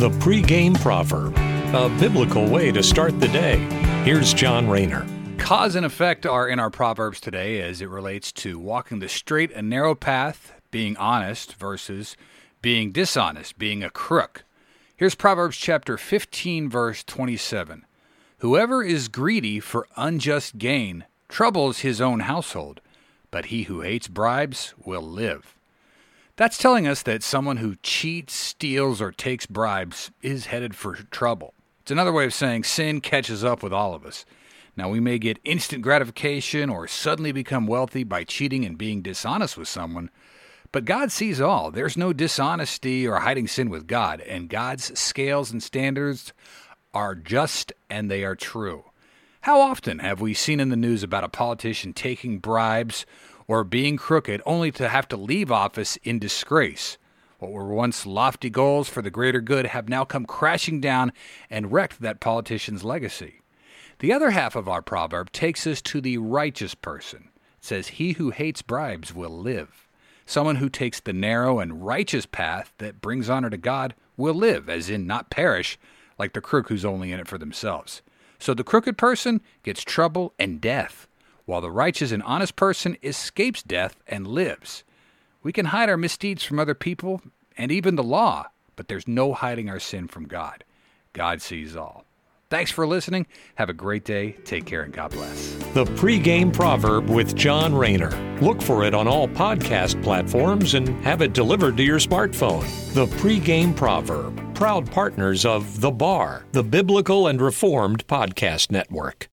The pregame proverb, a biblical way to start the day. Here's John Rayner. Cause and effect are in our proverbs today as it relates to walking the straight and narrow path, being honest versus being dishonest, being a crook. Here's Proverbs chapter 15 verse 27. Whoever is greedy for unjust gain troubles his own household, but he who hates bribes will live. That's telling us that someone who cheats, steals, or takes bribes is headed for trouble. It's another way of saying sin catches up with all of us. Now, we may get instant gratification or suddenly become wealthy by cheating and being dishonest with someone, but God sees all. There's no dishonesty or hiding sin with God, and God's scales and standards are just and they are true. How often have we seen in the news about a politician taking bribes or being crooked only to have to leave office in disgrace. What were once lofty goals for the greater good have now come crashing down and wrecked that politician's legacy. The other half of our proverb takes us to the righteous person. It says, He who hates bribes will live. Someone who takes the narrow and righteous path that brings honor to God will live, as in not perish, like the crook who's only in it for themselves. So the crooked person gets trouble and death while the righteous and honest person escapes death and lives. We can hide our misdeeds from other people and even the law, but there's no hiding our sin from God. God sees all. Thanks for listening. Have a great day. Take care and God bless. The pregame proverb with John Rayner. Look for it on all podcast platforms and have it delivered to your smartphone. The pregame proverb, proud partners of The Bar, the Biblical and Reformed Podcast Network.